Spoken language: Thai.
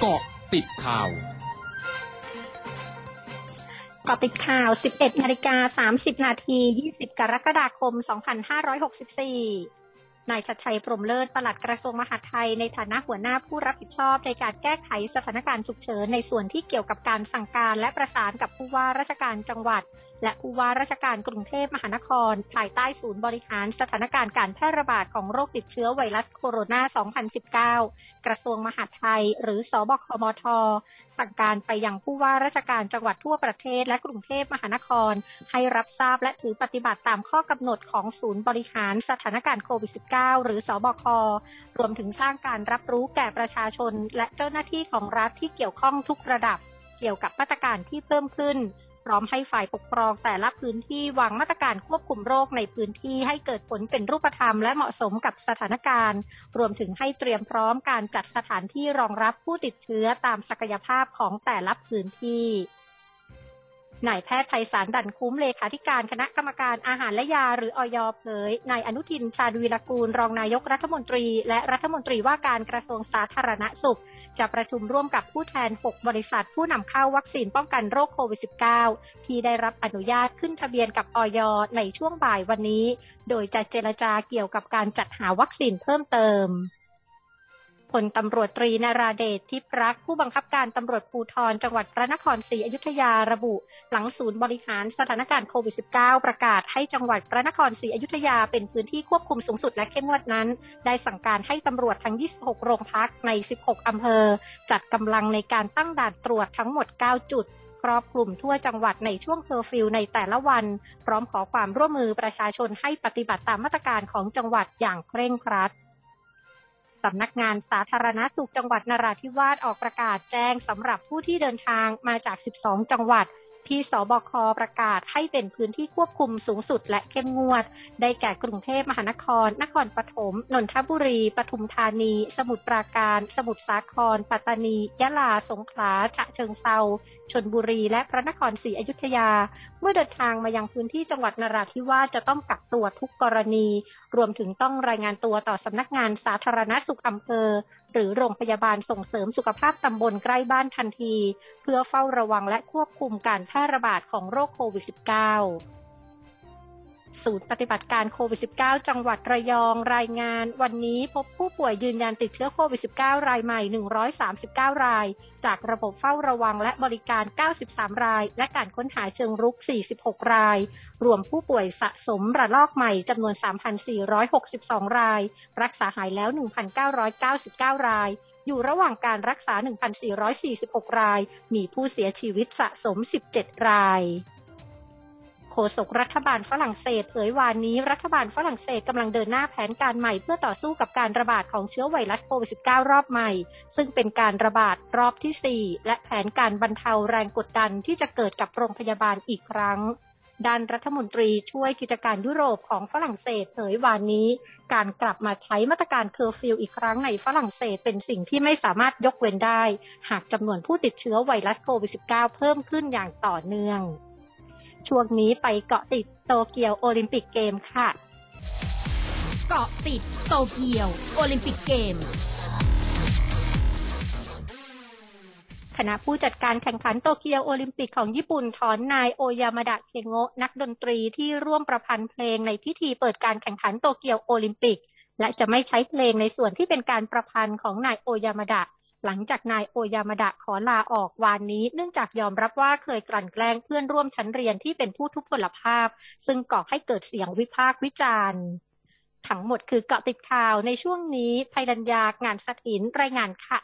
เกาะติดข่าวกาะติดข่าว 11 นาฬิกา 30 นาที 20 กรกฎาคม 2564 นายชัดชัย พรมเลิศ ปลัดกระทรวงมหาดไทย ในฐานะหัวหน้าผู้รับผิดชอบในการแก้ไขสถานการณ์ฉุกเฉินในส่วนที่เกี่ยวกับการสั่งการและประสานกับผู้ว่าราชการจังหวัดและผู้ว่าราชการกรุงเทพมหานคร ภายใต้ศูนย์บริหารสถานการณ์การแพร่ระบาดของโรคติดเชื้อไวรัสโคโรนา 2019 กระทรวงมหาดไทย หรือสบคมท สั่งการไปยังผู้ว่าราชการจังหวัดทั่วประเทศและกรุงเทพมหานคร ให้รับทราบและถือปฏิบัติตามข้อกำหนดของศูนย์บริหารสถานการณ์โควิด -19 หรือสบค รวมถึงสร้างการรับรู้แก่ประชาชน และเจ้าหน้าที่ของรัฐที่เกี่ยวข้องทุกระดับ เกี่ยวกับมาตรการที่เพิ่มขึ้น พร้อมให้ฝ่ายปกครองแต่ละพื้นที่วางมาตรการควบคุมโรคในพื้นที่ให้เกิดผลเป็นรูปธรรมและเหมาะสมกับสถานการณ์ รวมถึงให้เตรียมพร้อมการจัดสถานที่รองรับผู้ติดเชื้อตามศักยภาพของแต่ละพื้นที่ นายแพทย์ไพศาลดันคุ้มเลขาธิการคณะกรรมการอาหารและยาหรืออยเผยนายอนุทินชาญวีรกูล รองนายกรัฐมนตรี และรัฐมนตรีว่าการกระทรวงสาธารณสุข จะประชุมร่วมกับผู้แทน 6 บริษัท ผู้นำเข้าวัคซีนป้องกันโรคโควิด -19 ที่ได้รับอนุญาตขึ้นทะเบียนกับอยในช่วงบ่ายวันนี้ โดยจะเจรจาเกี่ยวกับการจัดหาวัคซีนเพิ่มเติม ลตำรวจตรีนาราเดชทิพรัก ผู้บังคับการตำรวจภูธรจังหวัดพระนครศรีอยุธยาระบุ หลังศูนย์บริหารสถานการณ์โควิด -19 ประกาศให้จังหวัดพระนครศรีอยุธยาเป็นพื้นที่ควบคุมสูงสุดและเข้มงวดนั้น ได้สั่งการให้ตำรวจทั้ง 26 โรงพักใน 16 อำเภอ จัดกำลังในการตั้งด่านตรวจทั้งหมด 9 จุดครอบคลุมทั่วจังหวัดในช่วงเคอร์ฟิวในแต่ละวัน พร้อมขอความร่วมมือประชาชนให้ปฏิบัติตามมาตรการของจังหวัดอย่างเคร่งครัด สำนักงานสาธารณสุขจังหวัดนราธิวาสออกประกาศแจ้งสำหรับผู้ที่เดินทางมาจาก 12 จังหวัด ที่ศบคประกาศให้เป็นพื้นที่ควบคุมสูงสุดและเข้มงวด ได้แก่กรุงเทพมหานคร นครปฐม นนทบุรี ปทุมธานี สมุทรปราการ สมุทรสาคร ปัตตานี ยะลา สงขลา ฉะเชิงเซาชนบุรีและพระนครศรีอยุธยา เมื่อเดินทางมายังพื้นที่จังหวัดนราธิวาสจะต้องกักตัวทุกกรณี รวมถึงต้องรายงานตัวต่อสำนักงานสาธารณสุขอำเภอ หรือโรงพยาบาลส่งเสริมสุขภาพตำบลใกล้บ้านทันที เพื่อเฝ้าระวังและควบคุมการแพร่ระบาดของโรคโควิด -19 ศูนย์ปฏิบัติการโควิด -19 จังหวัดระยองรายงาน วันนี้พบผู้ป่วยยืนยันติดเชื้อโควิด -19 รายใหม่ 139 ราย จากระบบเฝ้าระวังและบริการ 93 ราย และการค้นหาเชิงรุก 46 ราย รวมผู้ป่วยสะสมระลอกใหม่จำนวน 3,462 ราย รักษาหายแล้ว 1,999 ราย อยู่ระหว่างการรักษา 1,446 ราย มีผู้เสียชีวิตสะสม 17 ราย ฆษกรัฐบาลฝรั่งเศสเผยวานนี้รัฐบาลฝรั่งเศสกำลังเดินหน้าแผนการใหม่ เพื่อต่อสู้กับการระบาดของเชื้อไวรัสโควิด -19 รอบใหม่ ซึ่งเป็นการระบาดรอบที่ 4 และแผนการบรรเทาแรงกดดันที่จะเกิดกับโรงพยาบาลอีกครั้งด้านรัฐมนตรีช่วยกิจการยุโรปของฝรั่งเศสเผยวานนี้ การกลับมาใช้มาตรการเคอร์ฟิวอีกครั้งในฝรั่งเศสเป็นสิ่งที่ไม่สามารถยกเว้นได้ หากจำนวนผู้ติดเชื้อไวรัสโควิด -19 เพิ่มขึ้นอย่างต่อเนื่อง ช่วงนี้ไปเกาะติดโตเกียวโอลิมปิกเกมค่ะ เกาะติดโตเกียวโอลิมปิกเกมคณะผู้จัดการแข่งขันโตเกียวโอลิมปิกของญี่ปุ่นถอนนายโอยามาดะเคโงะนักดนตรีที่ร่วมประพันธ์เพลงในพิธีเปิดการแข่งขันโตเกียวโอลิมปิก และจะไม่ใช้เพลงในส่วนที่เป็นการประพันธ์ของนายโอยามาดะ หลังจากนายโอยามาดะขอลาออกวานนี้ เนื่องจากยอมรับว่าเคยกลั่นแกล้งเพื่อนร่วมชั้นเรียนที่เป็นผู้ทุพพลภาพ ซึ่งก่อให้เกิดเสียงวิพากษ์วิจารณ์ทั้งหมดคือเกาะติดข่าวในช่วงนี้ภัยดัญญางานสถินรายงานค่ะ